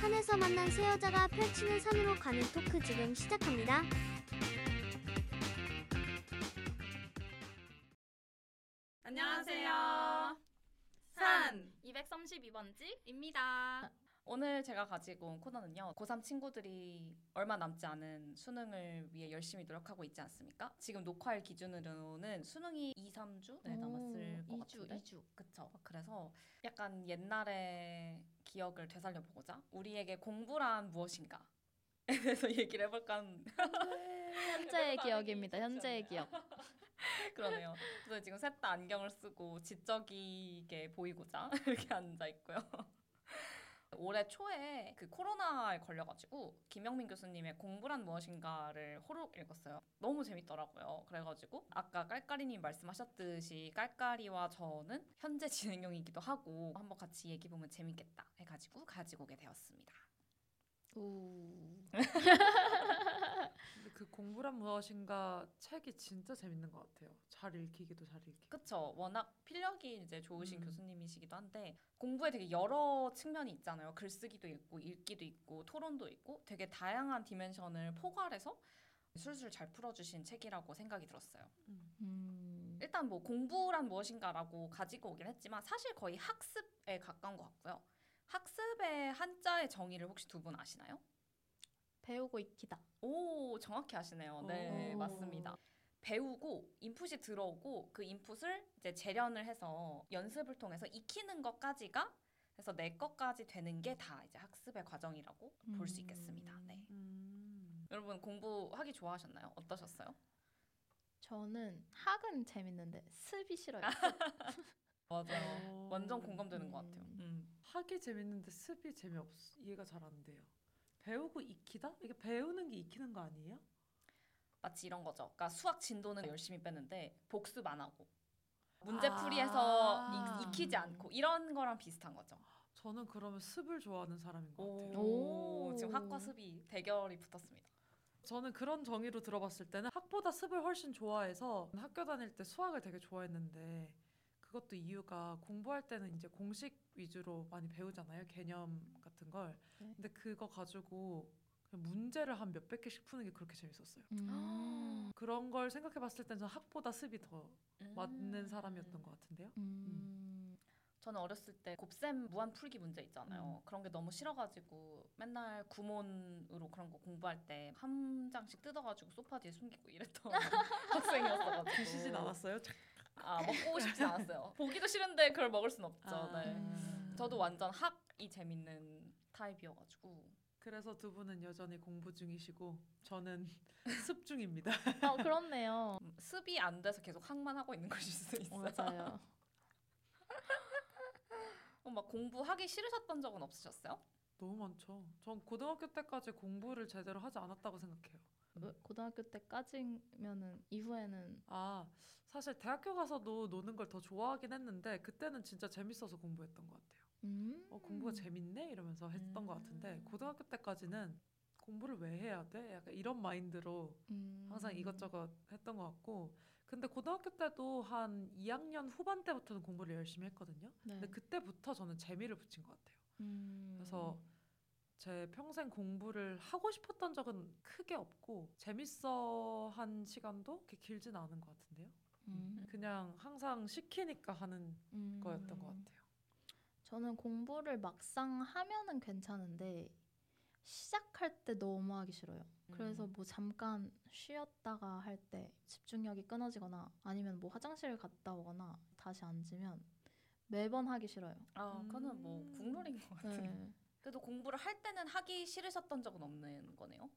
산에서 만난 새 여자가 펼치는 산으로 가는 토크 지금 시작합니다. 안녕하세요. 산 232번지입니다. 오늘 제가 가지고 온 코너는요. 고3 친구들이 얼마 남지 않은 수능을 위해 열심히 노력하고 있지 않습니까? 지금 녹화일 기준으로는 수능이 2, 3주 네, 남았을 것 2주, 같은데. 2주. 그쵸. 그래서 약간 옛날의 기억을 되살려 보고자 우리에게 공부란 무엇인가? 에 대해서 얘기를 해볼까 하는 현재의 기억입니다. 현재의 기억. 그러네요. 그래서 지금 셋 다 안경을 쓰고 지적이게 보이고자 이렇게 앉아 있고요. 올해 초에 그 코로나에 걸려가지고 김영민 교수님의 공부란 무엇인가를 호록 읽었어요. 너무 재밌더라고요. 그래가지고 아까 깔깔이님 말씀하셨듯이 깔깔이와 저는 현재 진행형이기도 하고 한번 같이 얘기 보면 재밌겠다 해가지고 가지고 오게 되었습니다. 근데 그 공부란 무엇인가 책이 진짜 재밌는 것 같아요. 잘 읽히기도 잘 읽히고. 그쵸. 워낙 필력이 이제 좋으신 음. 교수님이시기도 한데 공부에 되게 여러 측면이 있잖아요. 글쓰기도 있고 읽기도 있고 토론도 있고 되게 다양한 디멘션을 포괄해서 술술 잘 풀어주신 책이라고 생각이 들었어요. 음. 일단 뭐 공부란 무엇인가라고 가지고 오긴 했지만 사실 거의 학습에 가까운 것 같고요. 학습의 한자의 정의를 혹시 두 분 아시나요? 배우고 익히다. 오 정확히 아시네요. 네 오. 맞습니다. 배우고 인풋이 들어오고 그 인풋을 이제 재련을 해서 연습을 통해서 익히는 것까지가 그래서 내 것까지 되는 게 다 이제 학습의 과정이라고 볼수 음. 있겠습니다. 네. 음. 여러분 공부하기 좋아하셨나요? 어떠셨어요? 저는 학은 재밌는데 습이 싫어요. 맞아요. 어. 완전 공감되는 것 같아요. 음. 음. 하기 재밌는데 습이 재미없. 이해가 잘 안 돼요. 배우고 익히다? 이게 배우는 게 익히는 거 아니에요? 마치 이런 거죠. 그러니까 수학 진도는 열심히 빼는데 복습 안 하고 아. 문제풀이해서 익- 익히지 않고 이런 거랑 비슷한 거죠. 저는 그러면 습을 좋아하는 사람인 것 같아요. 오, 오. 지금 학과 습이 대결이 붙었습니다. 저는 그런 정의로 들어봤을 때는 학보다 습을 훨씬 좋아해서 학교 다닐 때 수학을 되게 좋아했는데 그것도 이유가 공부할 때는 이제 공식 위주로 많이 배우잖아요. 개념 같은 걸. 네. 근데 그거 가지고 그냥 문제를 한 몇백 개씩 푸는 게 그렇게 재밌었어요. 음. 그런 걸 생각해 봤을 때는 저는 학보다 습이 더 음. 맞는 사람이었던 것 같은데요. 음. 저는 어렸을 때 곱셈 무한 풀기 문제 있잖아요. 음. 그런 게 너무 싫어가지고 맨날 구몬으로 그런 거 공부할 때 한 장씩 뜯어가지고 소파 뒤에 숨기고 이랬던 학생이었어가지고 드시진 않았어요? 아 먹고 싶진 않았어요. 보기도 싫은데 그걸 먹을 순 없죠. 아. 네. 음. 저도 완전 학이 재밌는 타입이어가지고 그래서 두 분은 여전히 공부 중이시고 저는 습 중입니다. 어, 그렇네요. 음, 습이 안 돼서 계속 학만 하고 있는 것일 수도 있어요. 맞아요. 어, 막 공부하기 싫으셨던 적은 없으셨어요? 너무 많죠. 전 고등학교 때까지 공부를 제대로 하지 않았다고 생각해요. 왜 고등학교 때까지면은 이후에는 아, 사실 대학교 가서도 노는 걸 더 좋아하긴 했는데 그때는 진짜 재밌어서 공부했던 것 같아요. 음. 어, 공부가 재밌네 이러면서 했던 것 음. 같은데 고등학교 때까지는 공부를 왜 해야 돼? 약간 이런 마인드로 음. 항상 이것저것 했던 것 같고 근데 고등학교 때도 한 2학년 후반 때부터는 공부를 열심히 했거든요. 네. 근데 그때부터 저는 재미를 붙인 것 같아요. 음. 그래서 제 평생 공부를 하고 싶었던 적은 크게 없고 재밌어 한 시간도 그렇게 길진 않은 것 같은데요. 음. 그냥 항상 시키니까 하는 음. 거였던 것 같아요. 저는 공부를 막상 하면은 괜찮은데 시작할 때 너무 하기 싫어요. 그래서 음. 뭐 잠깐 쉬었다가 할 때 집중력이 끊어지거나 아니면 뭐 화장실 갔다 오거나 다시 앉으면 매번 하기 싫어요. 아, 그거는 뭐 음. 국룰인 것 같아요. 네. 그래도 공부를 할 때는 하기 싫으셨던 적은 없는 거네요.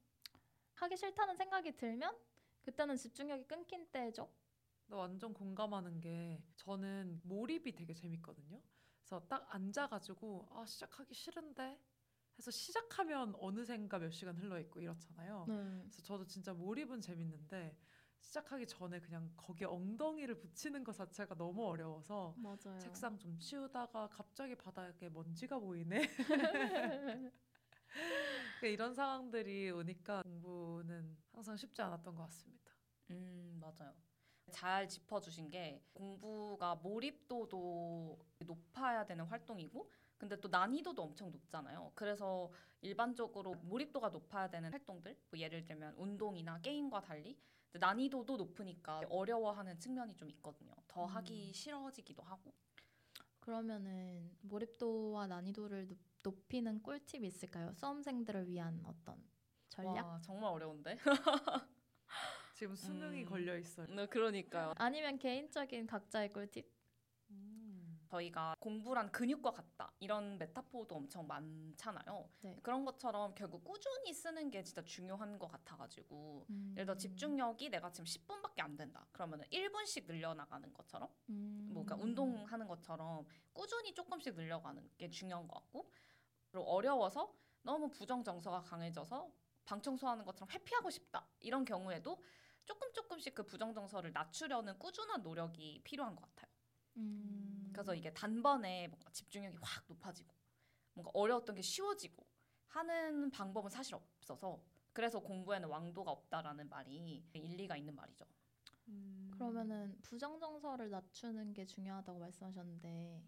하기 싫다는 생각이 들면 그때는 집중력이 끊긴 때죠. 나 완전 공감하는 게 저는 몰입이 되게 재밌거든요. 그래서 딱 앉아가지고 아 시작하기 싫은데 해서 시작하면 어느샌가 몇 시간 흘러 있고 이렇잖아요. 네. 그래서 저도 진짜 몰입은 재밌는데 시작하기 전에 그냥 거기에 엉덩이를 붙이는 것 자체가 너무 어려워서 맞아요. 책상 좀 치우다가 갑자기 바닥에 먼지가 보이네. 그러니까 이런 상황들이 오니까 공부는 항상 쉽지 않았던 것 같습니다. 음 맞아요. 잘 짚어주신 게 공부가 몰입도도 높아야 되는 활동이고 근데 또 난이도도 엄청 높잖아요. 그래서 일반적으로 몰입도가 높아야 되는 활동들, 뭐 예를 들면 운동이나 게임과 달리 난이도도 높으니까 어려워하는 측면이 좀 있거든요. 더 하기 싫어지기도 하고. 그러면은 몰입도와 난이도를 높- 높이는 꿀팁이 있을까요? 수험생들을 위한 어떤 전략? 와, 정말 어려운데? 지금 수능이 음. 걸려 있어요. 네, 그러니까요. 아니면 개인적인 각자의 꿀팁? 음. 저희가 공부란 근육과 같다 이런 메타포도 엄청 많잖아요. 네. 그런 것처럼 결국 꾸준히 쓰는 게 진짜 중요한 것 같아가지고 음. 예를 들어 집중력이 내가 지금 10분밖에 안 된다. 그러면은 1분씩 늘려나가는 것처럼 음. 뭐 그러니까 운동하는 것처럼 꾸준히 조금씩 늘려가는 게 중요한 것 같고 그리고 어려워서 너무 부정 정서가 강해져서 방 청소하는 것처럼 회피하고 싶다 이런 경우에도 조금 조금씩 그 부정 정서를 낮추려는 꾸준한 노력이 필요한 것 같아요. 음. 그래서 이게 단번에 뭔가 집중력이 확 높아지고 뭔가 어려웠던 게 쉬워지고 하는 방법은 사실 없어서 그래서 공부에는 왕도가 없다라는 말이 일리가 있는 말이죠. 음. 그러면은 부정 정서를 낮추는 게 중요하다고 말씀하셨는데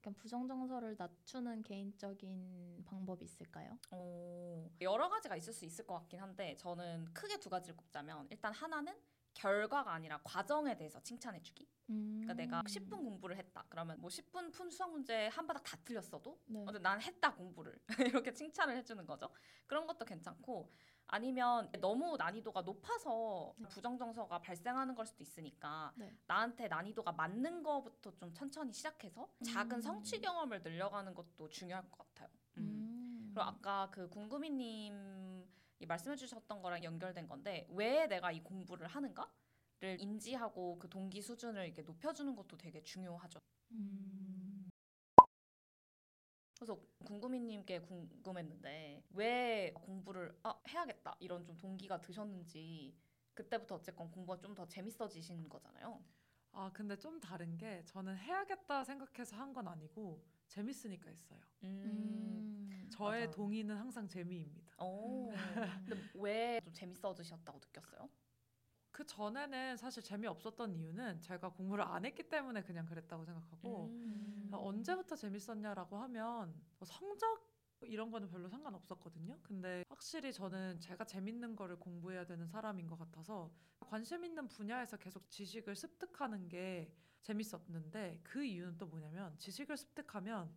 그러니까 부정 정서를 낮추는 개인적인 방법이 있을까요? 어, 여러 가지가 있을 수 있을 것 같긴 한데 저는 크게 두 가지를 꼽자면 일단 하나는 결과가 아니라 과정에 대해서 칭찬해주기. 그러니까 내가 10분 공부를 했다. 그러면 뭐 10분 푼 수학 문제 한 바닥 다 틀렸어도 네. 어, 근데 난 했다 공부를 이렇게 칭찬을 해주는 거죠. 그런 것도 괜찮고 아니면 너무 난이도가 높아서 네. 부정정서가 발생하는 걸 수도 있으니까 네. 나한테 난이도가 맞는 거부터 좀 천천히 시작해서 작은 음. 성취 경험을 늘려가는 것도 중요할 것 같아요. 음. 음. 그리고 아까 그 궁금이님이 말씀해 주셨던 거랑 연결된 건데 왜 내가 이 공부를 하는가를 인지하고 그 동기 수준을 이렇게 높여주는 것도 되게 중요하죠. 음. 그래서 궁금이님께 궁금했는데 왜 공부를 아, 해야겠다 이런 좀 동기가 드셨는지 그때부터 어쨌건 공부가 좀 더 재밌어지신 거잖아요. 아 근데 좀 다른 게 저는 해야겠다 생각해서 한 건 아니고 재밌으니까 했어요. 음. 저의 맞아요. 동의는 항상 재미입니다. 오. 근데 왜 좀 재밌어지셨다고 느꼈어요? 그 전에는 사실 재미 없었던 이유는 제가 공부를 안 했기 때문에 그냥 그랬다고 생각하고 음. 아, 언제부터 재밌었냐라고 하면 뭐 성적 이런 거는 별로 상관없었거든요. 근데 확실히 저는 제가 재밌는 거를 공부해야 되는 사람인 것 같아서 관심 있는 분야에서 계속 지식을 습득하는 게 재밌었는데 그 이유는 또 뭐냐면 지식을 습득하면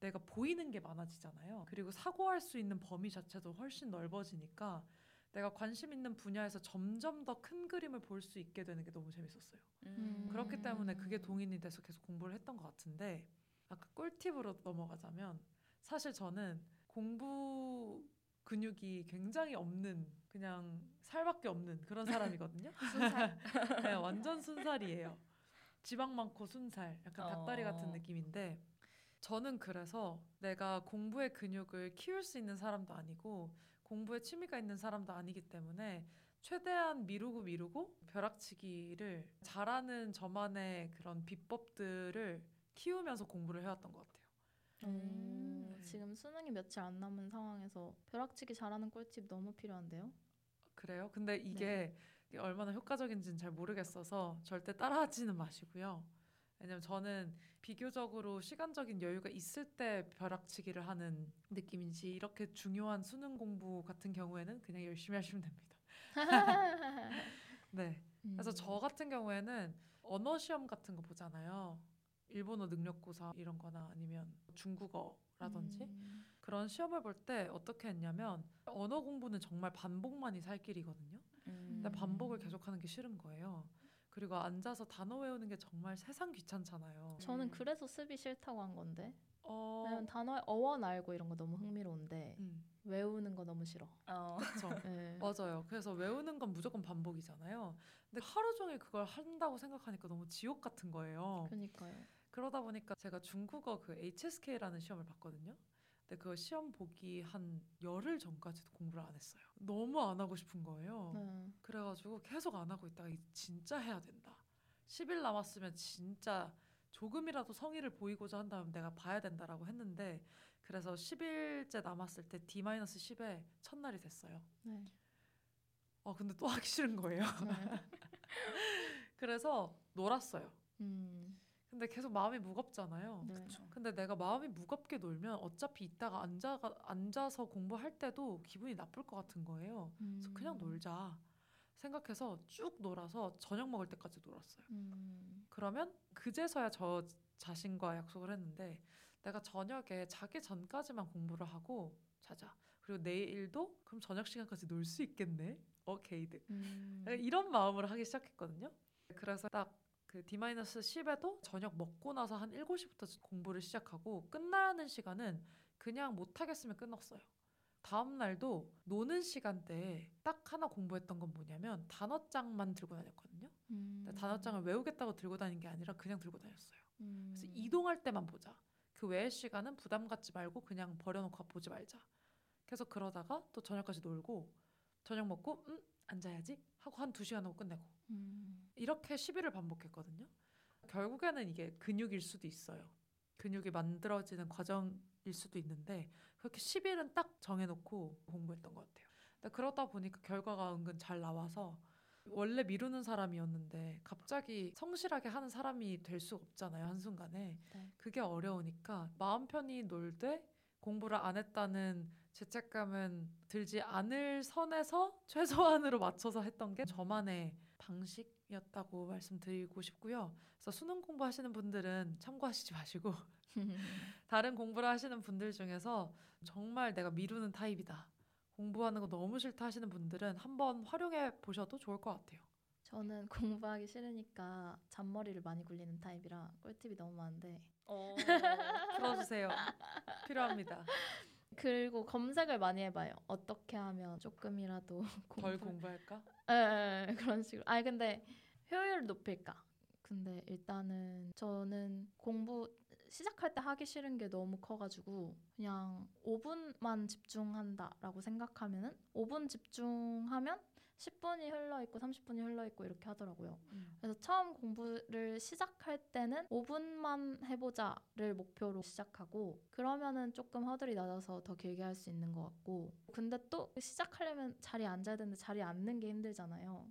내가 보이는 게 많아지잖아요. 그리고 사고할 수 있는 범위 자체도 훨씬 넓어지니까 내가 관심 있는 분야에서 점점 더 큰 그림을 볼 수 있게 되는 게 너무 재밌었어요. 음. 그렇기 때문에 그게 동인이 돼서 계속 공부를 했던 것 같은데 아까 꿀팁으로 넘어가자면 사실 저는 공부 근육이 굉장히 없는 그냥 살밖에 없는 그런 사람이거든요. 순살. 네, 완전 순살이에요. 지방 많고 순살, 약간 닭다리 어. 같은 느낌인데 저는 그래서 내가 공부의 근육을 키울 수 있는 사람도 아니고 공부에 취미가 있는 사람도 아니기 때문에 최대한 미루고 미루고 벼락치기를 잘하는 저만의 그런 비법들을 키우면서 공부를 해왔던 것 같아요. 음. 네. 지금 수능이 며칠 안 남은 상황에서 벼락치기 잘하는 꿀팁 너무 필요한데요. 그래요? 근데 이게 얼마나 효과적인지는 잘 모르겠어서 절대 따라하지는 마시고요. 왜냐면 저는 비교적으로 시간적인 여유가 있을 때 벼락치기를 하는 느낌인지 이렇게 중요한 수능 공부 같은 경우에는 그냥 열심히 하시면 됩니다. 네. 그래서 음. 저 같은 경우에는 언어 시험 같은 거 보잖아요. 일본어 능력고사 이런 거나 아니면 중국어라든지 음. 그런 시험을 볼 때 어떻게 했냐면 언어 공부는 정말 반복만이 살 길이거든요. 근데 음. 반복을 계속하는 게 싫은 거예요. 그리고 앉아서 단어 외우는 게 정말 세상 귀찮잖아요. 저는 음. 그래서 습이 싫다고 한 건데. 어, 왜냐면 단어의 어원 알고 이런 거 너무 흥미로운데 음, 외우는 거 너무 싫어. 어. 그렇죠. 네. 맞아요. 그래서 외우는 건 무조건 반복이잖아요. 근데 하루 종일 그걸 한다고 생각하니까 너무 지옥 같은 거예요. 그러니까요. 그러다 보니까 제가 중국어 그 HSK라는 시험을 봤거든요. 근데 그 시험 보기 한 열흘 전까지도 공부를 안 했어요. 너무 안 하고 싶은 거예요. 네. 그래가지고 계속 안 하고 있다가 진짜 해야 된다. 10일 남았으면 진짜 조금이라도 성의를 보이고자 한다면 내가 봐야 된다라고 했는데 그래서 10일째 남았을 때 D-10에 첫날이 됐어요. 네. 아 근데 또 하기 싫은 거예요. 네. 그래서 놀았어요. 음, 근데 계속 마음이 무겁잖아요. 네. 그쵸. 근데 내가 마음이 무겁게 놀면 어차피 이따가 앉아 앉아서 공부할 때도 기분이 나쁠 것 같은 거예요. 그래서 그냥 음. 놀자 생각해서 쭉 놀아서 저녁 먹을 때까지 놀았어요. 음, 그러면 그제서야 저 자신과 약속을 했는데 내가 저녁에 자기 전까지만 공부를 하고 자자. 그리고 내일도 그럼 저녁 시간까지 놀 수 있겠네. 어 게이드. 음. 이런 마음으로 하기 시작했거든요. 그래서 딱 그 D-10에도 저녁 먹고 나서 한 7시부터 공부를 시작하고 끝나는 시간은 그냥 못 하겠으면 끝났어요. 다음 날도 노는 시간대에 딱 하나 공부했던 건 뭐냐면 단어장만 들고 다녔거든요. 음. 단어장을 외우겠다고 들고 다닌 게 아니라 그냥 들고 다녔어요. 음. 그래서 이동할 때만 보자. 그 외의 시간은 부담 갖지 말고 그냥 버려놓고 보지 말자. 계속 그러다가 또 저녁까지 놀고 저녁 먹고 음 앉아야지 하고 한 두 시간 하고 끝내고 음. 이렇게 10일을 반복했거든요. 결국에는 이게 근육일 수도 있어요. 근육이 만들어지는 과정일 수도 있는데 그렇게 10일은 딱 정해놓고 공부했던 것 같아요. 그러다 보니까 결과가 은근 잘 나와서 원래 미루는 사람이었는데 갑자기 성실하게 하는 사람이 될 수 없잖아요 한순간에 네. 그게 어려우니까 마음 편히 놀되 공부를 안 했다는 죄책감은 들지 않을 선에서 최소한으로 맞춰서 했던 게 저만의 방식이었다고 말씀드리고 싶고요. 그래서 수능 공부하시는 분들은 참고하시지 마시고 다른 공부를 하시는 분들 중에서 정말 내가 미루는 타입이다. 공부하는 거 너무 싫다 하시는 분들은 한번 활용해 보셔도 좋을 것 같아요. 저는 공부하기 싫으니까 잔머리를 많이 굴리는 타입이라 꿀팁이 너무 많은데 어, 풀어주세요. 필요합니다. 그리고 검색을 많이 해봐요. 어떻게 하면 조금이라도 덜 공부 공부할까? 예, 예, 예, 그런 식으로. 아니 근데 효율을 높일까? 근데 일단은 저는 공부 시작할 때 하기 싫은 게 너무 커가지고 그냥 5분만 집중한다라고 생각하면은 5분 집중하면 10분이 흘러 있고 30분이 흘러 있고 이렇게 하더라고요. 그래서 처음 공부를 시작할 때는 5분만 해보자를 목표로 시작하고 그러면은 조금 허들이 낮아서 더 길게 할 수 있는 것 같고 근데 또 시작하려면 자리에 앉아야 되는데 자리에 앉는 게 힘들잖아요.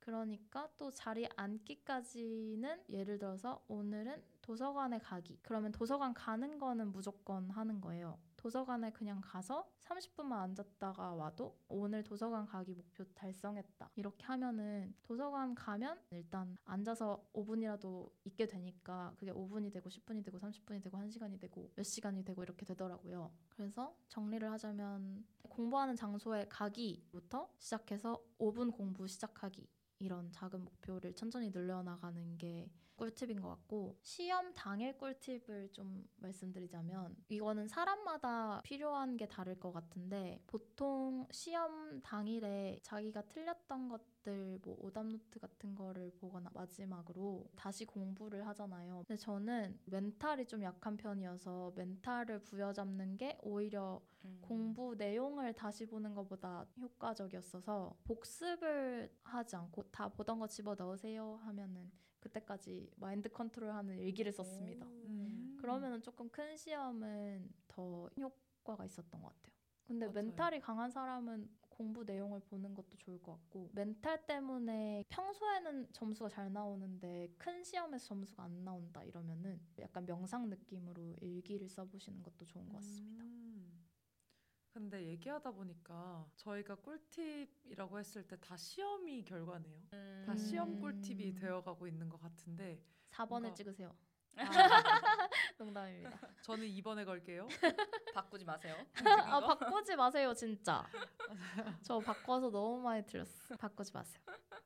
그러니까 또 자리에 앉기까지는 예를 들어서 오늘은 도서관에 가기. 그러면 도서관 가는 거는 무조건 하는 거예요. 도서관에 그냥 가서 30분만 앉았다가 와도 오늘 도서관 가기 목표 달성했다. 이렇게 하면은 도서관 가면 일단 앉아서 5분이라도 있게 되니까 그게 5분이 되고 10분이 되고 30분이 되고 1시간이 되고 몇 시간이 되고 이렇게 되더라고요. 그래서 정리를 하자면 공부하는 장소에 가기부터 시작해서 5분 공부 시작하기 이런 작은 목표를 천천히 늘려나가는 게 꿀팁인 것 같고 시험 당일 꿀팁을 좀 말씀드리자면 이거는 사람마다 필요한 게 다를 것 같은데 보통 시험 당일에 자기가 틀렸던 것 들 뭐 오답 노트 같은 거를 보거나 마지막으로 다시 공부를 하잖아요. 근데 저는 멘탈이 좀 약한 편이어서 멘탈을 부여잡는 게 오히려 음. 공부 내용을 다시 보는 것보다 효과적이었어서 복습을 하지 않고 다 보던 거 집어 넣으세요 하면은 그때까지 마인드 컨트롤하는 일기를 썼습니다. 음. 그러면은 조금 큰 시험은 더 효과가 있었던 것 같아요. 근데 맞아요. 멘탈이 강한 사람은 공부 내용을 보는 것도 좋을 것 같고 멘탈 때문에 평소에는 점수가 잘 나오는데 큰 시험에서 점수가 안 나온다 이러면은 약간 명상 느낌으로 일기를 써보시는 것도 좋은 것 같습니다. 음. 근데 얘기하다 보니까 저희가 꿀팁이라고 했을 때 다 시험이 결과네요. 음. 다 시험 음. 꿀팁이 되어가고 있는 것 같은데 4번을 뭔가- 찍으세요. 농담입니다. 저는 2번에 걸게요. 바꾸지 마세요. 아 바꾸지 마세요 진짜. 저 바꿔서 너무 많이 틀렸어. 바꾸지 마세요.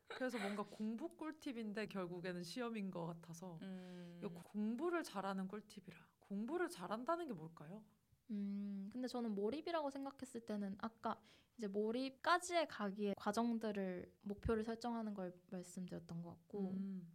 그래서 뭔가 공부 꿀팁인데 결국에는 시험인 것 같아서 음. 공부를 잘하는 꿀팁이라 공부를 잘한다는 게 뭘까요? 음 근데 저는 몰입이라고 생각했을 때는 아까 이제 몰입까지의 가기의 과정들을 목표를 설정하는 걸 말씀드렸던 것 같고 음.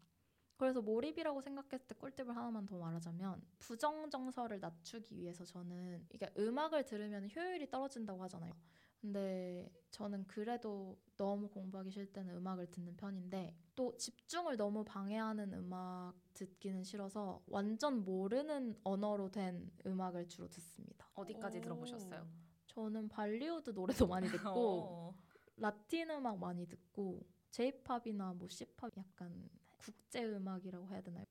그래서 몰입이라고 생각했을 때 꿀팁을 하나만 더 말하자면 부정 정서를 낮추기 위해서 저는 이게 음악을 들으면 효율이 떨어진다고 하잖아요. 근데 저는 그래도 너무 공부하기 싫을 때는 음악을 듣는 편인데 또 집중을 너무 방해하는 음악 듣기는 싫어서 완전 모르는 언어로 된 음악을 주로 듣습니다. 어디까지 오. 들어보셨어요? 저는 발리우드 노래도 많이 듣고 어. 라틴 음악 많이 듣고 제이팝이나 뭐 C팝 약간 국제 음악이라고 해야 되나요?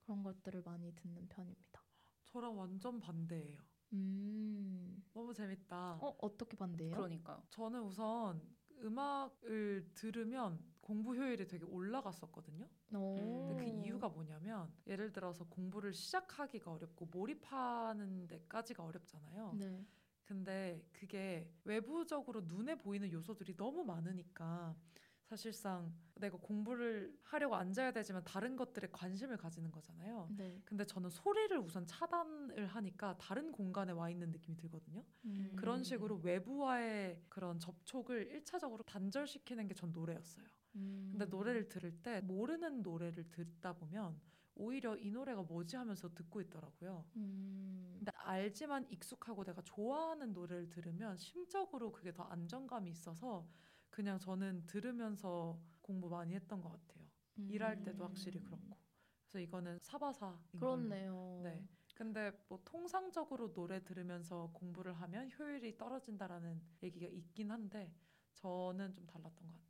그런 것들을 많이 듣는 편입니다. 저랑 완전 반대예요. 음. 너무 재밌다. 어 어떻게 반대예요? 그러니까요. 저는 우선 음악을 들으면 공부 효율이 되게 올라갔었거든요. 오. 근데 그 이유가 뭐냐면 예를 들어서 공부를 시작하기가 어렵고 몰입하는 데까지가 어렵잖아요. 네. 근데 그게 외부적으로 눈에 보이는 요소들이 너무 많으니까 사실상 내가 공부를 하려고 앉아야 되지만 다른 것들에 관심을 가지는 거잖아요. 네. 근데 저는 소리를 우선 차단을 하니까 다른 공간에 와 있는 느낌이 들거든요. 음. 그런 식으로 외부와의 그런 접촉을 일차적으로 단절시키는 게 전 노래였어요. 음. 근데 노래를 들을 때 모르는 노래를 듣다 보면 오히려 이 노래가 뭐지 하면서 듣고 있더라고요. 음. 근데 알지만 익숙하고 내가 좋아하는 노래를 들으면 심적으로 그게 더 안정감이 있어서 그냥 저는 들으면서 공부 많이 했던 것 같아요. 일할 때도 확실히 음. 그렇고. 그래서 이거는 사바사. 그렇네요. 네. 근데 뭐 통상적으로 노래 들으면서 공부를 하면 효율이 떨어진다라는 얘기가 있긴 한데 저는 좀 달랐던 것 같아요.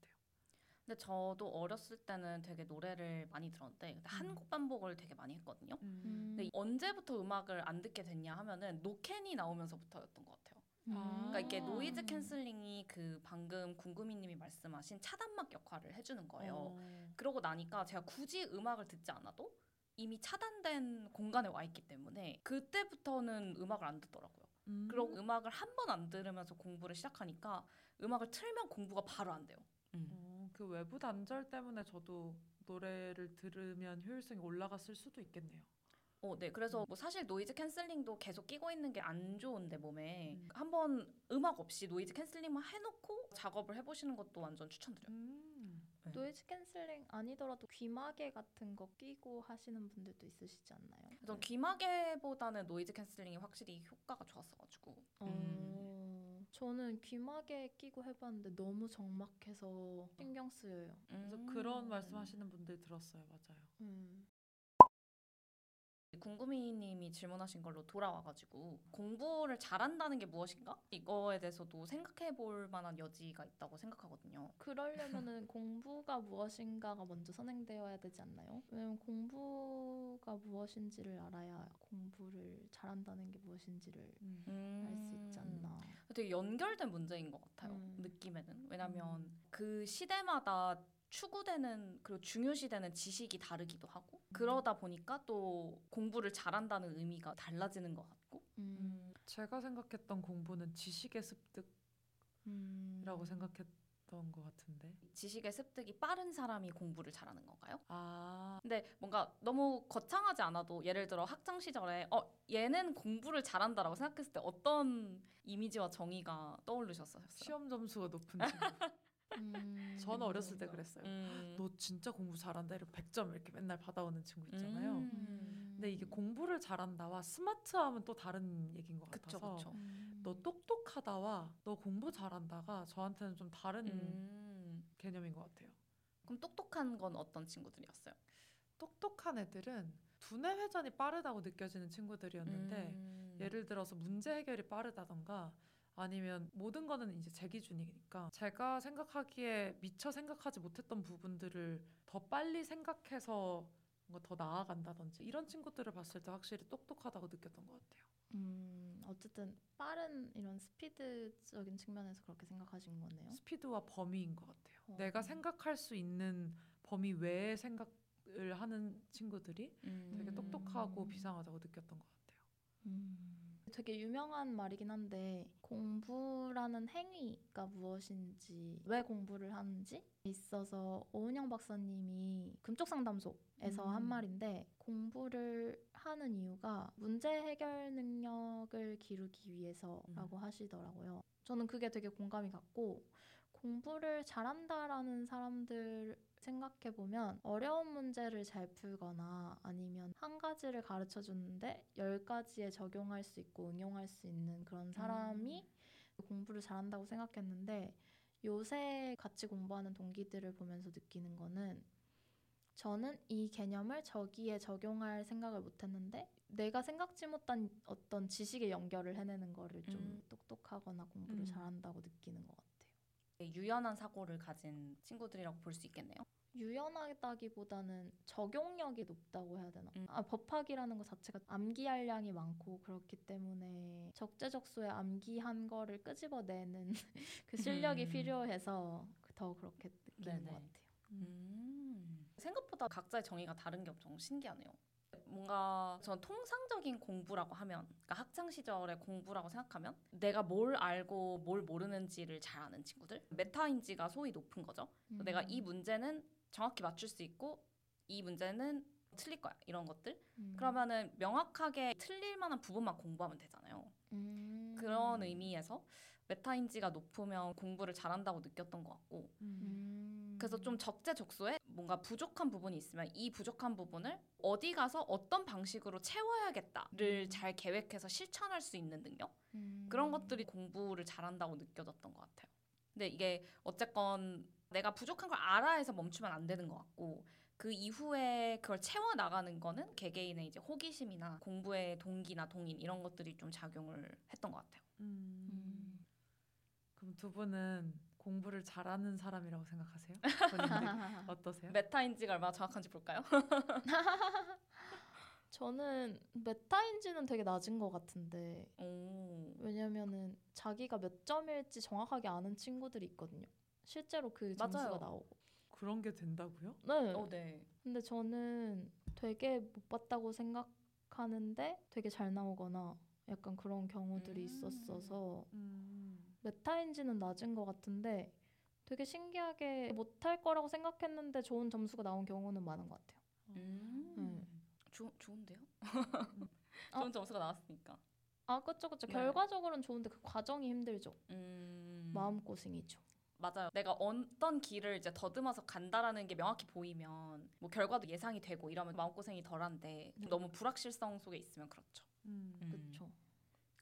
근데 저도 어렸을 때는 되게 노래를 많이 들었는데 근데 한 음. 곡 반복을 되게 많이 했거든요. 음. 근데 언제부터 음악을 안 듣게 됐냐 하면은 노캔이 나오면서부터였던 것 같아요. 아. 그러니까 이게 음. noise canceling이 그 방금 궁금이님이 말씀하신 차단막 역할을 해주는 거예요. 어. 그러고 나니까 제가 굳이 음악을 듣지 않아도 이미 차단된 공간에 와 있기 때문에 그때부터는 음악을 안 듣더라고요. 음. 그리고 음악을 한 번 안 들으면서 공부를 시작하니까 음악을 틀면 공부가 바로 안 돼요. 어, 그 외부 단절 때문에 저도 노래를 들으면 효율성이 올라갔을 수도 있겠네요. 어, 네. 그래서 뭐 사실 noise canceling도 계속 끼고 있는 게 안 좋은데 몸에 음. 한번 음악 없이 noise canceling만 해놓고 작업을 해보시는 것도 완전 추천드려요. 음. noise canceling 아니더라도 귀마개 같은 거 끼고 하시는 분들도 있으시지 않나요? 그래서 귀마개보다는 noise canceling이 확실히 효과가 좋았어가지고. 어, 저는 귀마개 끼고 해봤는데 너무 적막해서 신경 쓰여요. 그래서 음. 그런 말씀하시는 분들 들었어요, 맞아요. 음. 궁금이님이 질문하신 걸로 돌아와가지고 공부를 잘한다는 게 무엇인가? 이거에 대해서도 생각해볼 만한 여지가 있다고 생각하거든요. 그러려면은 공부가 무엇인가가 먼저 선행되어야 되지 않나요? 왜냐면 공부가 무엇인지를 알아야 공부를 잘한다는 게 무엇인지를 알수 있지 않나. 되게 연결된 문제인 것 같아요. 음. 느낌에는 왜냐하면 그 시대마다 추구되는 그리고 중요시되는 지식이 다르기도 하고 그러다 보니까 또 공부를 잘한다는 의미가 달라지는 것 같고 음. 제가 생각했던 공부는 지식의 습득이라고 음. 생각했 던 것 같은데. 지식의 습득이 빠른 사람이 공부를 잘하는 건가요? 아, 근데 뭔가 너무 거창하지 않아도 예를 들어 학창 시절에 어 얘는 공부를 잘한다라고 생각했을 때 어떤 이미지와 정의가 떠오르셨어요? 시험 점수가 높은 친구. 음. 저는 어렸을 때 그랬어요. 음. 너 진짜 공부 잘한다 이렇게 100점 이렇게 맨날 받아오는 친구 있잖아요. 음. 근데 이게 공부를 잘한다와 스마트함은 또 다른 얘기인 것 그쵸 같아서 그쵸. 음. 너 똑똑하다와 너 공부 잘한다가 저한테는 좀 다른 음. 개념인 것 같아요. 그럼 똑똑한 건 어떤 친구들이었어요? 똑똑한 애들은 두뇌 회전이 빠르다고 느껴지는 친구들이었는데 음. 예를 들어서 문제 해결이 빠르다던가 아니면 모든 거는 이제 제 기준이니까 제가 생각하기에 미처 생각하지 못했던 부분들을 더 빨리 생각해서 뭔가 더 나아간다든지 이런 친구들을 봤을 때 확실히 똑똑하다고 느꼈던 것 같아요. 음, 어쨌든 빠른 이런 스피드적인 측면에서 그렇게 생각하신 거네요. 스피드와 범위인 것 같아요. 어. 내가 생각할 수 있는 범위 외의 생각을 하는 친구들이 되게 음. 똑똑하고 비상하다고 느꼈던 것 같아요. 음. 되게 유명한 말이긴 한데 공부라는 행위가 무엇인지 왜 공부를 하는지 있어서 오은영 박사님이 금쪽 상담소에서 한 음. 말인데 공부를 하는 이유가 문제 해결 능력을 기르기 위해서라고 하시더라고요. 저는 그게 되게 공감이 갔고 공부를 잘한다라는 사람들 생각해 보면 어려운 문제를 잘 풀거나 아니면 한 가지를 가르쳐 주는데 열 가지에 적용할 수 있고 응용할 수 있는 그런 사람이 공부를 잘한다고 생각했는데 요새 같이 공부하는 동기들을 보면서 느끼는 거는 저는 이 개념을 저기에 적용할 생각을 못 했는데 내가 생각지 못한 어떤 지식의 연결을 해내는 거를 좀 음. 똑똑하거나 공부를 음. 잘한다고 느끼는 것 같아요. 유연한 사고를 가진 친구들이라고 볼 수 있겠네요. 유연하다기보다는 적용력이 높다고 해야 되나? 음. 아, 법학이라는 것 자체가 암기할량이 많고 그렇기 때문에 적재적소에 암기한 거를 끄집어내는 그 실력이 음. 필요해서 더 그렇게 느끼는 네네. 것 같아요. 음. 생각보다 각자의 정의가 다른 게 엄청 신기하네요. 뭔가 전 통상적인 공부라고 하면 그러니까 학창 시절의 공부라고 생각하면 내가 뭘 알고 뭘 모르는지를 잘 아는 친구들 메타인지가 소위 높은 거죠. 음. 내가 이 문제는 정확히 맞출 수 있고 이 문제는 틀릴 거야 이런 것들 음. 그러면은 명확하게 틀릴 만한 부분만 공부하면 되잖아요. 음. 그런 의미에서 메타인지가 높으면 공부를 잘한다고 느꼈던 것 같고 음. 그래서 좀 적재적소에 뭔가 부족한 부분이 있으면 이 부족한 부분을 어디 가서 어떤 방식으로 채워야겠다를 잘 계획해서 실천할 수 있는 능력 음. 그런 것들이 공부를 잘한다고 느껴졌던 것 같아요. 근데 이게 어쨌건 내가 부족한 걸 알아 해서 멈추면 안 되는 것 같고 그 이후에 그걸 채워 나가는 거는 개개인의 이제 호기심이나 공부의 동기나 동인 이런 것들이 좀 작용을 했던 것 같아요. 음. 음. 그럼 두 분은 공부를 잘하는 사람이라고 생각하세요? 어떠세요? 메타인지가 얼마나 정확한지 볼까요? 저는 메타인지는 되게 낮은 것 같은데 오. 왜냐면은 자기가 몇 점일지 정확하게 아는 친구들이 있거든요. 실제로 그 점수가 맞아요. 나오고. 그런 게 된다고요? 네. 어, 네. 근데 저는 되게 못 봤다고 생각하는데 되게 잘 나오거나 약간 그런 경우들이 음. 있었어서 음. 메타인지는 낮은 것 같은데 되게 신기하게 못할 거라고 생각했는데 좋은 점수가 나온 경우는 많은 것 같아요. 음. 좋 좋은데요? 어. 좋은 점수가 나왔으니까. 아 그쵸 그쵸 네. 결과적으로는 좋은데 그 과정이 힘들죠. 음. 마음 고생이죠. 맞아요. 내가 어떤 길을 이제 더듬어서 간다라는 게 명확히 보이면 뭐 결과도 예상이 되고 이러면 마음고생이 덜한데 네. 너무 불확실성 속에 있으면 그렇죠. 음. 음. 그쵸.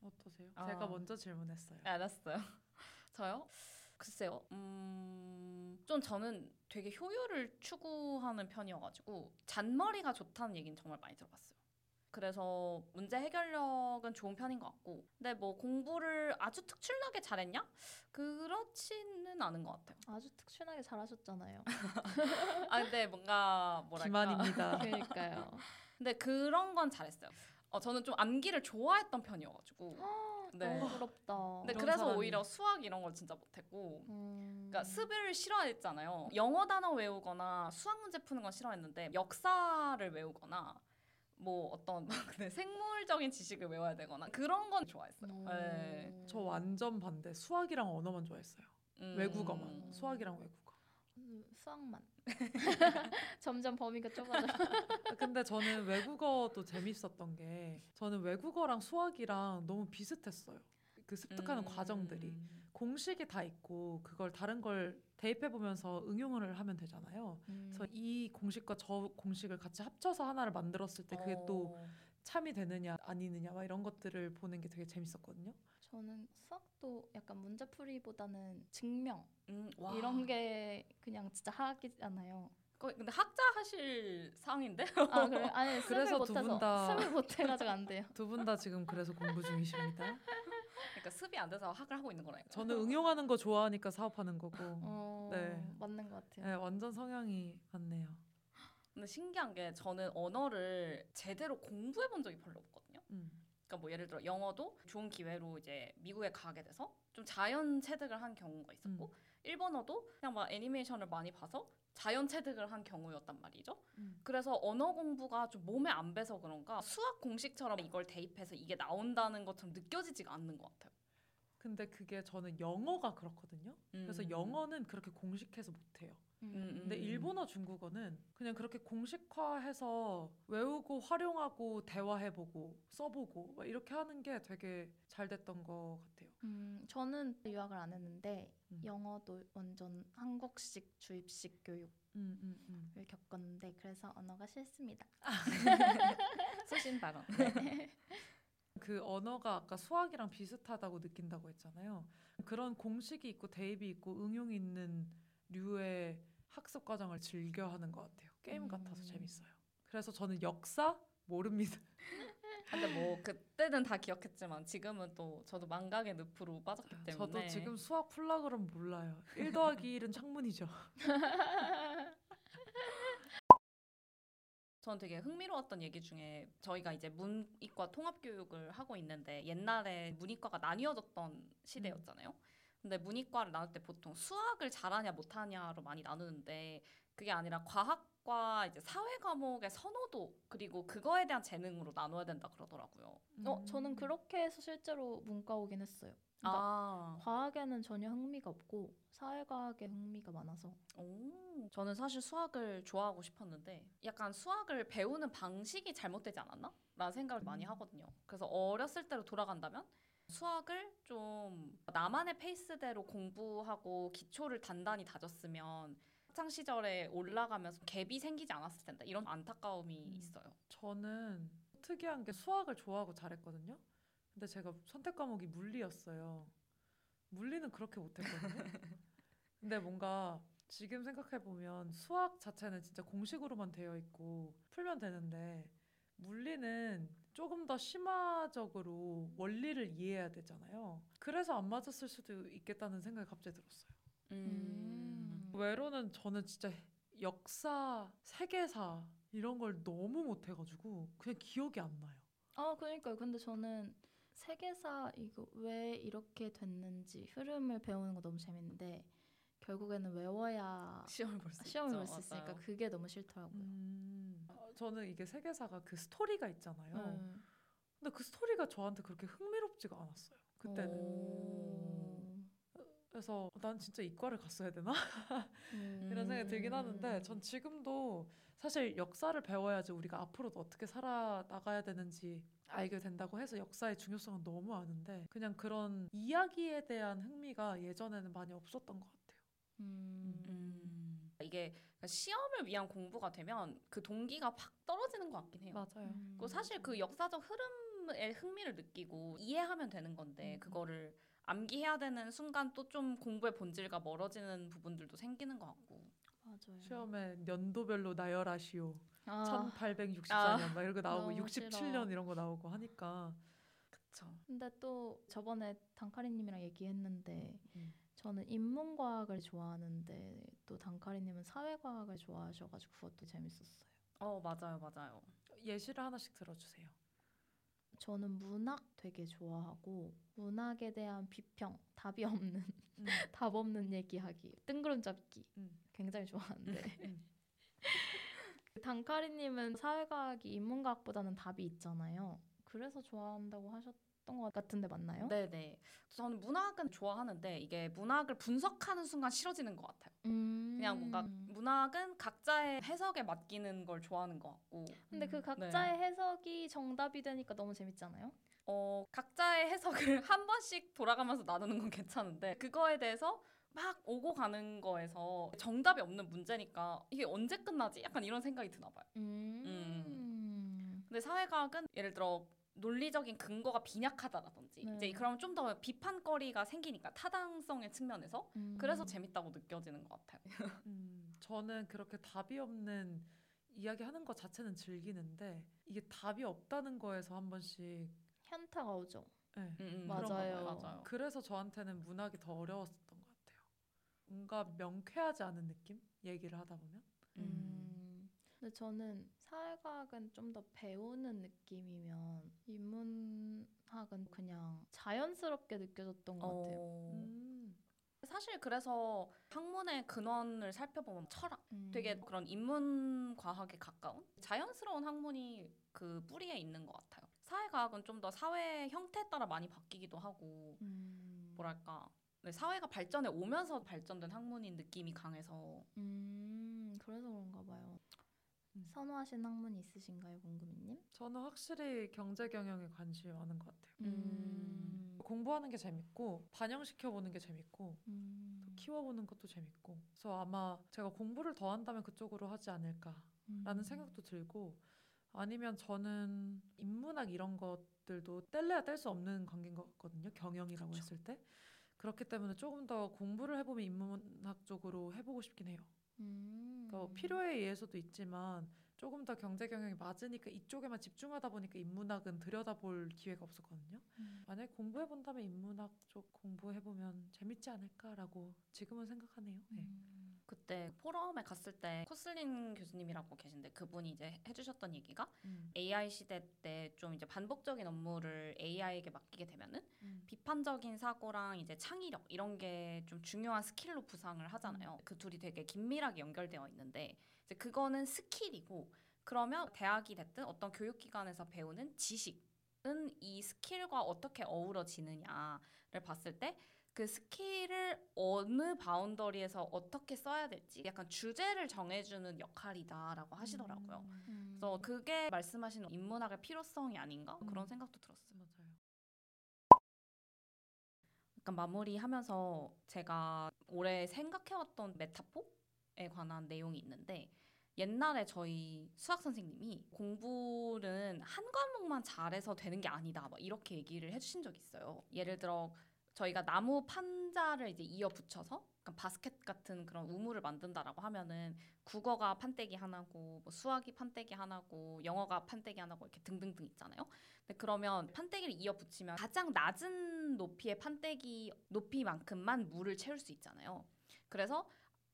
어떠세요? 아. 제가 먼저 질문했어요. 알았어요. 저요? 글쎄요. 음, 좀 저는 되게 효율을 추구하는 편이어가지고 잔머리가 좋다는 얘기는 정말 많이 들어봤어요. 그래서 문제 해결력은 좋은 편인 것 같고, 근데 뭐 공부를 아주 특출나게 잘했냐? 그렇지는 않은 것 같아요. 아주 특출나게 잘하셨잖아요. 아 근데 뭔가 뭐랄까? 기만입니다. 그러니까요. 근데 그런 건 잘했어요. 어, 저는 좀 암기를 좋아했던 편이어가지고. 네. 너무 부럽다. 근데 그래서 사람이. 오히려 수학 이런 걸 진짜 못했고. 음. 그러니까 습을 싫어했잖아요. 영어 단어 외우거나 수학 문제 푸는 건 싫어했는데 역사를 외우거나 뭐 어떤 막 근데 생물적인 지식을 외워야 되거나 그런 건 좋아했어요. 음. 네. 저 완전 반대. 수학이랑 언어만 좋아했어요. 음. 외국어만. 수학이랑 외국어. 음, 수학만. 점점 범위가 좁아져. 근데 저는 외국어도 재밌었던 게 저는 외국어랑 수학이랑 너무 비슷했어요. 그 습득하는 음. 과정들이 공식이 다 있고 그걸 다른 걸 대입해 보면서 응용을 하면 되잖아요. 그래서 이 공식과 저 공식을 같이 합쳐서 하나를 만들었을 때 그게 또 어. 참이 되느냐 아니느냐 막 이런 것들을 보는 게 되게 재밌었거든요. 저는 수학도 약간 문제풀이보다는 증명 음, 와. 이런 게 그냥 진짜 학이잖아요. 근데 학자 하실 상인데? 아 그래? 아니 그래서 못해서 분 다- 습을 못해가지고 안 돼요. 두 분 다 지금 그래서 공부 중이십니다. 그러니까 습이 안 돼서 학을 하고 있는 거라니까. 저는 응용하는 거 좋아하니까 사업하는 거고. 어, 네. 맞는 것 같아요. 네, 완전 성향이 맞네요. 근데 신기한 게 저는 언어를 제대로 공부해 본 적이 별로 없거든요. 음. 그러니까 뭐 예를 들어 영어도 좋은 기회로 이제 미국에 가게 돼서 좀 자연 체득을 한 경우가 있었고 음. 일본어도 그냥 막 애니메이션을 많이 봐서 자연 체득을 한 경우였단 말이죠. 음. 그래서 언어 공부가 좀 몸에 안 배서 그런가 수학 공식처럼 이걸 대입해서 이게 나온다는 것처럼 느껴지지가 않는 것 같아요. 근데 그게 저는 영어가 그렇거든요. 그래서 음. 영어는 그렇게 공식해서 못해요. 음, 근데 음. 일본어, 중국어는 그냥 그렇게 공식화해서 외우고 활용하고 대화해보고 써보고 막 이렇게 하는 게 되게 잘 됐던 것 같아요. 음, 저는 유학을 안 했는데 음. 영어도 완전 한국식 주입식 교육을 음, 음, 음. 겪었는데 그래서 언어가 싫습니다. 소신 발언. 그 언어가 아까 수학이랑 비슷하다고 느낀다고 했잖아요. 그런 공식이 있고 대입이 있고 응용이 있는 류의 학습 과정을 즐겨 하는 것 같아요. 게임 음. 같아서 재밌어요. 그래서 저는 역사 모릅니다. 근데 뭐 그때는 다 기억했지만 지금은 또 저도 망각의 늪으로 빠졌기 때문에 저도 지금 수학 풀라 그러면 몰라요. 1 더하기 1은 창문이죠. 저는 되게 흥미로웠던 얘기 중에 저희가 이제 문이과 통합 교육을 하고 있는데 옛날에 문이과가 나뉘어졌던 시대였잖아요. 근데 문이과를 나눌 때 보통 수학을 잘하냐 못하냐로 많이 나누는데 그게 아니라 과학과 이제 사회 과목의 선호도 그리고 그거에 대한 재능으로 나눠야 된다 그러더라고요. 어, 저는 그렇게 해서 실제로 문과 오긴 했어요. 그러니까 아, 과학에는 전혀 흥미가 없고 사회과학에 흥미가 많아서 오, 저는 사실 수학을 좋아하고 싶었는데 약간 수학을 배우는 방식이 잘못되지 않았나? 라는 생각을 많이 음. 하거든요. 그래서 어렸을 때로 돌아간다면 수학을 좀 나만의 페이스대로 공부하고 기초를 단단히 다졌으면 학창 시절에 올라가면서 갭이 생기지 않았을 텐데 이런 안타까움이 음. 있어요. 저는 특이한 게 수학을 좋아하고 잘했거든요. 근데 제가 선택 과목이 물리였어요. 물리는 그렇게 못했거든요. 근데 뭔가 지금 생각해 보면 수학 자체는 진짜 공식으로만 되어 있고 풀면 되는데 물리는 조금 더 심화적으로 원리를 이해해야 되잖아요. 그래서 안 맞았을 수도 있겠다는 생각이 갑자기 들었어요. 음. 외로는 저는 진짜 역사, 세계사 이런 걸 너무 못해가지고 그냥 기억이 안 나요. 아 그러니까요. 근데 저는 세계사 이거 왜 이렇게 됐는지 흐름을 배우는 거 너무 재밌는데 결국에는 외워야 시험을 볼 수 시험을. 볼 수 있으니까. 그게 너무 싫더라고요. 음, 어, 저는 이게 세계사가 그 스토리가 있잖아요. 음. 근데 그 스토리가 저한테 그렇게 흥미롭지가 않았어요. 그때는. 오. 그래서 난 진짜 이과를 갔어야 되나? 음. 이런 생각이 들긴 하는데 전 지금도 사실 역사를 배워야지 우리가 앞으로도 어떻게 살아나가야 되는지 알게 된다고 해서 역사의 중요성은 너무 아는데 그냥 그런 이야기에 대한 흥미가 예전에는 많이 없었던 것 같아요. 음. 음. 이게 시험을 위한 공부가 되면 그 동기가 확 떨어지는 것 같긴 해요. 맞아요. 음. 그 사실 그 역사적 흐름에 흥미를 느끼고 이해하면 되는 건데 음. 그거를 암기해야 되는 순간 또 좀 공부의 본질과 멀어지는 부분들도 생기는 것 같고. 맞아요. 시험에 연도별로 나열하시오. 아, 1864년 막 이런 거 나오고 너무 67년 싫어. 이런 거 나오고 하니까 그쵸. 근데 또 저번에 단카리님이랑 얘기했는데 음. 저는 인문과학을 좋아하는데 또 단카리님은 사회과학을 좋아하셔가지고 그것도 재밌었어요. 어 맞아요 맞아요. 예시를 하나씩 들어주세요. 저는 문학 되게 좋아하고 문학에 대한 비평, 답이 없는 음. 답 없는 얘기하기, 뜬구름 잡기 음. 굉장히 좋아하는데 음. 단카리님은 사회과학이 인문과학보다는 답이 있잖아요. 그래서 좋아한다고 하셨 던 것 같은데 맞나요? 네네. 저는 문학은 좋아하는데 이게 문학을 분석하는 순간 싫어지는 것 같아요. 음. 그냥 뭔가 문학은 각자의 해석에 맡기는 걸 좋아하는 것 같고 근데 그 음. 각자의 해석이 정답이 되니까 너무 재밌잖아요. 어, 각자의 해석을 한 번씩 돌아가면서 나누는 건 괜찮은데 그거에 대해서 막 오고 가는 거에서 정답이 없는 문제니까 이게 언제 끝나지? 약간 이런 생각이 드나 봐요. 음. 근데 사회과학은 예를 들어 논리적인 근거가 빈약하다라든지 네. 이제 그럼 좀더 비판거리가 생기니까 타당성의 측면에서 음. 그래서 재밌다고 느껴지는 것 같아요. 음, 저는 그렇게 답이 없는 이야기 하는 것 자체는 즐기는데 이게 답이 없다는 거에서 한 번씩 현타가 오죠. 네, 음, 음, 맞아요. 맞아요. 그래서 저한테는 문학이 더 어려웠었던 것 같아요. 뭔가 명쾌하지 않은 느낌? 얘기를 하다 보면. 음. 근데 저는 사회과학은 좀 더 배우는 느낌이면 인문학은 그냥 자연스럽게 느껴졌던 것 같아요. 어, 음, 사실 그래서 학문의 근원을 살펴보면 철학 음. 되게 그런 인문 과학에 가까운 자연스러운 학문이 그 뿌리에 있는 것 같아요. 사회과학은 좀 더 사회 형태에 따라 많이 바뀌기도 하고 음. 뭐랄까 네, 사회가 발전해 오면서 발전된 학문인 느낌이 강해서 음, 그래서 그런가 봐요. 음. 선호하신 학문 있으신가요, 공금이님? 저는 확실히 경제 경영에 관심이 많은 것 같아요. 음. 공부하는 게 재밌고 반영시켜 보는 게 재밌고 음. 키워보는 것도 재밌고 그래서 아마 제가 공부를 더 한다면 그쪽으로 하지 않을까라는 음. 생각도 들고 아니면 저는 인문학 이런 것들도 뗄래야 뗄 수 없는 관계인 것 같거든요 경영이라고 그쵸. 했을 때 그렇기 때문에 조금 더 공부를 해보면 인문학 쪽으로 해보고 싶긴 해요 음. 그러니까 필요에 의해서도 있지만 조금 더 경제 경영이 맞으니까 이쪽에만 집중하다 보니까 인문학은 들여다볼 기회가 없었거든요 음. 만약에 공부해 본다면 인문학 쪽 공부해 보면 재밌지 않을까라고 지금은 생각하네요. 네. 음. 그때 포럼에 갔을 때 코슬린 교수님이라고 계신데 그분이 이제 해주셨던 얘기가 음. AI 시대 때 좀 이제 반복적인 업무를 AI에게 맡기게 되면은 음. 비판적인 사고랑 이제 창의력 이런 게 좀 중요한 skill로 부상을 하잖아요. 그 둘이 되게 긴밀하게 연결되어 있는데 이제 그거는 skill이고 그러면 대학이 됐든 어떤 교육기관에서 배우는 지식은 이 skill과 어떻게 어우러지느냐를 봤을 때 그 skill을 어느 boundary에서 어떻게 써야 될지 약간 주제를 정해주는 역할이다라고 하시더라고요. 음. 음. 그래서 그게 말씀하시는 인문학의 필요성이 아닌가 그런 음. 생각도 들었어요. 맞아요. 약간 마무리하면서 제가 올해 생각해왔던 메타포에 관한 내용이 있는데 옛날에 저희 수학 선생님이 공부는 한 과목만 잘해서 되는 게 아니다 막 이렇게 얘기를 해주신 적이 있어요. 예를 들어 저희가 나무 판자를 이제 이어 붙여서 약간 바스켓 같은 그런 우물을 만든다라고 하면은 국어가 판때기 하나고 뭐 수학이 판때기 하나고 영어가 판때기 하나고 이렇게 등등등 있잖아요. 근데 그러면 판때기를 이어 붙이면 가장 낮은 높이의 판때기 높이만큼만 물을 채울 수 있잖아요. 그래서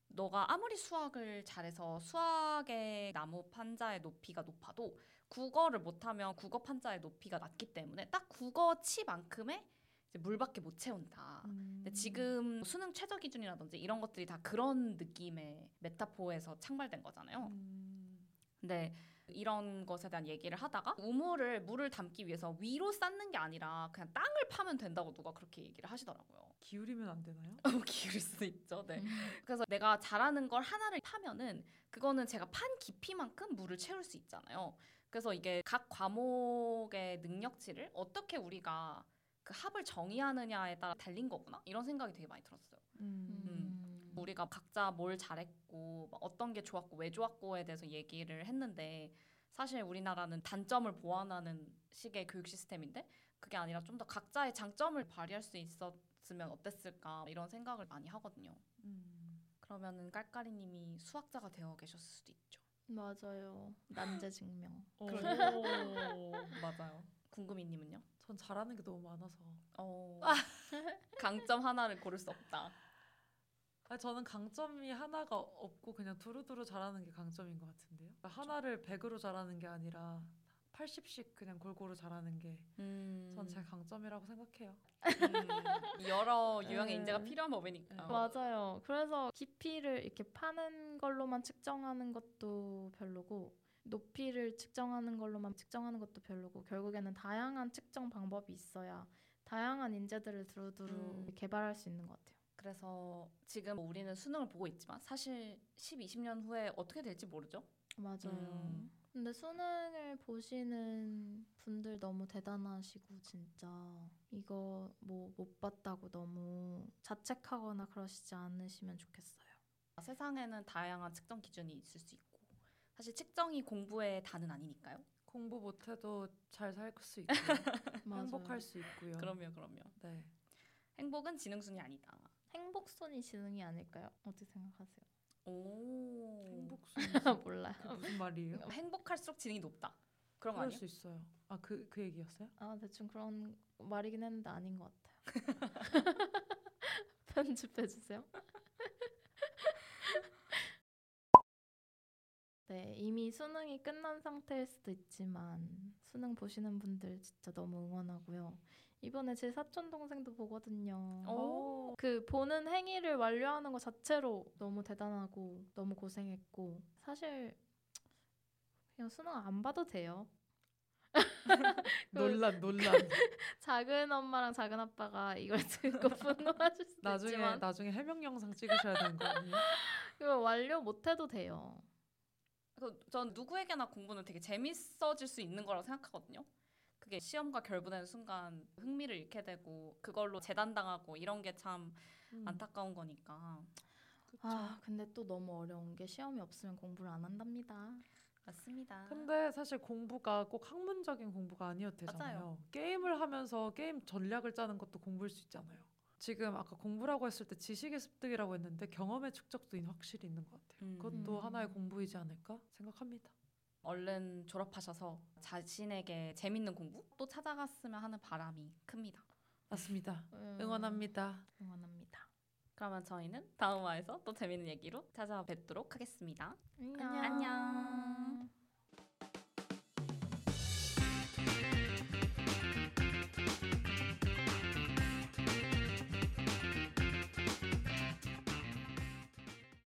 너가 아무리 수학을 잘해서 수학의 나무 판자의 높이가 높아도 국어를 못하면 국어 판자의 높이가 낮기 때문에 딱 국어 치만큼의 이제 물밖에 못 채운다. 음. 근데 지금 수능 최저 기준이라든지 이런 것들이 다 그런 느낌의 메타포에서 창발된 거잖아요. 음. 근데 이런 것에 대한 얘기를 하다가 우물을 물을 담기 위해서 위로 쌓는 게 아니라 그냥 땅을 파면 된다고 누가 그렇게 얘기를 하시더라고요. 기울이면 안 되나요? 기울일 수도 있죠. 네. 음. 그래서 내가 잘하는 걸 하나를 파면은 그거는 제가 판 깊이만큼 물을 채울 수 있잖아요. 그래서 이게 각 과목의 능력치를 어떻게 우리가 그 합을 정의하느냐에 따라 달린 거구나 이런 생각이 되게 많이 들었어요. 음. 우리가 각자 뭘 잘했고 막 어떤 게 좋았고 왜 좋았고에 대해서 얘기를 했는데 사실 우리나라는 단점을 보완하는 식의 교육 시스템인데 그게 아니라 좀 더 각자의 장점을 발휘할 수 있었으면 어땠을까 이런 생각을 많이 하거든요. 음. 그러면은 깔깔이님이 수학자가 되어 계셨을 수도 있죠. 맞아요. 난제 증명. 오. 맞아요. 궁금이님은요? 전 잘하는 게 너무 많아서. 어, 강점 하나를 고를 수 없다. 아 저는 강점이 하나가 없고 그냥 두루두루 잘하는 게 강점인 것 같은데요. 그러니까 하나를 100으로 잘하는 게 아니라 80씩 그냥 골고루 잘하는 게 음, 전제 강점이라고 생각해요. 음, 여러 유형의 네. 인재가 필요한 법이니까. 네. 맞아요. 그래서 깊이를 이렇게 파는 걸로만 측정하는 것도 별로고 높이를 측정하는 걸로만 측정하는 것도 별로고 결국에는 다양한 측정 방법이 있어야 다양한 인재들을 두루두루 음. 개발할 수 있는 것 같아요. 그래서 지금 우리는 수능을 보고 있지만 사실 10, 20년 후에 어떻게 될지 모르죠. 맞아요. 음. 근데 수능을 보시는 분들 너무 대단하시고 진짜 이거 뭐 못 봤다고 너무 자책하거나 그러시지 않으시면 좋겠어요. 세상에는 다양한 측정 기준이 있을 수 있고 사실 측정이 공부의 단은 아니니까요. 공부 못해도 잘 살 수 있고. 행복할 수 있고요. 그럼요, 그럼요. 네. 행복은 지능순이 아니다. 행복순이 지능이 아닐까요? 어떻게 생각하세요? 오. 행복순 몰라요. 그게 무슨 말이에요? 행복할수록 지능이 높다. 그런 거 아니에요? 수 있어요. 아그그 얘기였어요? 아 대충 그런 말이긴 했는데 아닌 것 같아요. 편집해 주세요. 네, 이미 수능이 끝난 상태일 수도 있지만 수능 보시는 분들 진짜 너무 응원하고요. 이번에 제 사촌 동생도 보거든요. 오. 그 보는 행위를 완료하는 것 자체로 너무 대단하고 너무 고생했고 사실 그냥 수능 안 봐도 돼요. 논란 논란. 작은 엄마랑 작은 아빠가 이걸 듣고 분노하실 수도 나중에 있지만 나중에 해명 영상 찍으셔야 되는 거 아니에요? 이거 완료 못해도 돼요. 그래서 전 누구에게나 공부는 되게 재밌어질 수 있는 거라고 생각하거든요. 그게 시험과 결부되는 순간 흥미를 잃게 되고 그걸로 재단당하고 이런 게참 음, 안타까운 거니까. 그쵸. 아 근데 또 너무 어려운 게 시험이 없으면 공부를 안 한답니다. 맞습니다. 근데 사실 공부가 꼭 학문적인 공부가 아니어도 되잖아요. 맞아요. 게임을 하면서 게임 전략을 짜는 것도 공부일 수 있잖아요. 지금 아까 공부라고 했을 때 지식의 습득이라고 했는데 경험의 축적도 확실히 있는 것 같아요. 음. 그것도 음. 하나의 공부이지 않을까 생각합니다. 얼른 졸업하셔서 자신에게 재밌는 공부 또 찾아갔으면 하는 바람이 큽니다. 맞습니다. 음, 응원합니다. 응원합니다. 그러면 저희는 다음 화에서 또 재밌는 얘기로 찾아뵙도록 하겠습니다. 안녕. 안녕.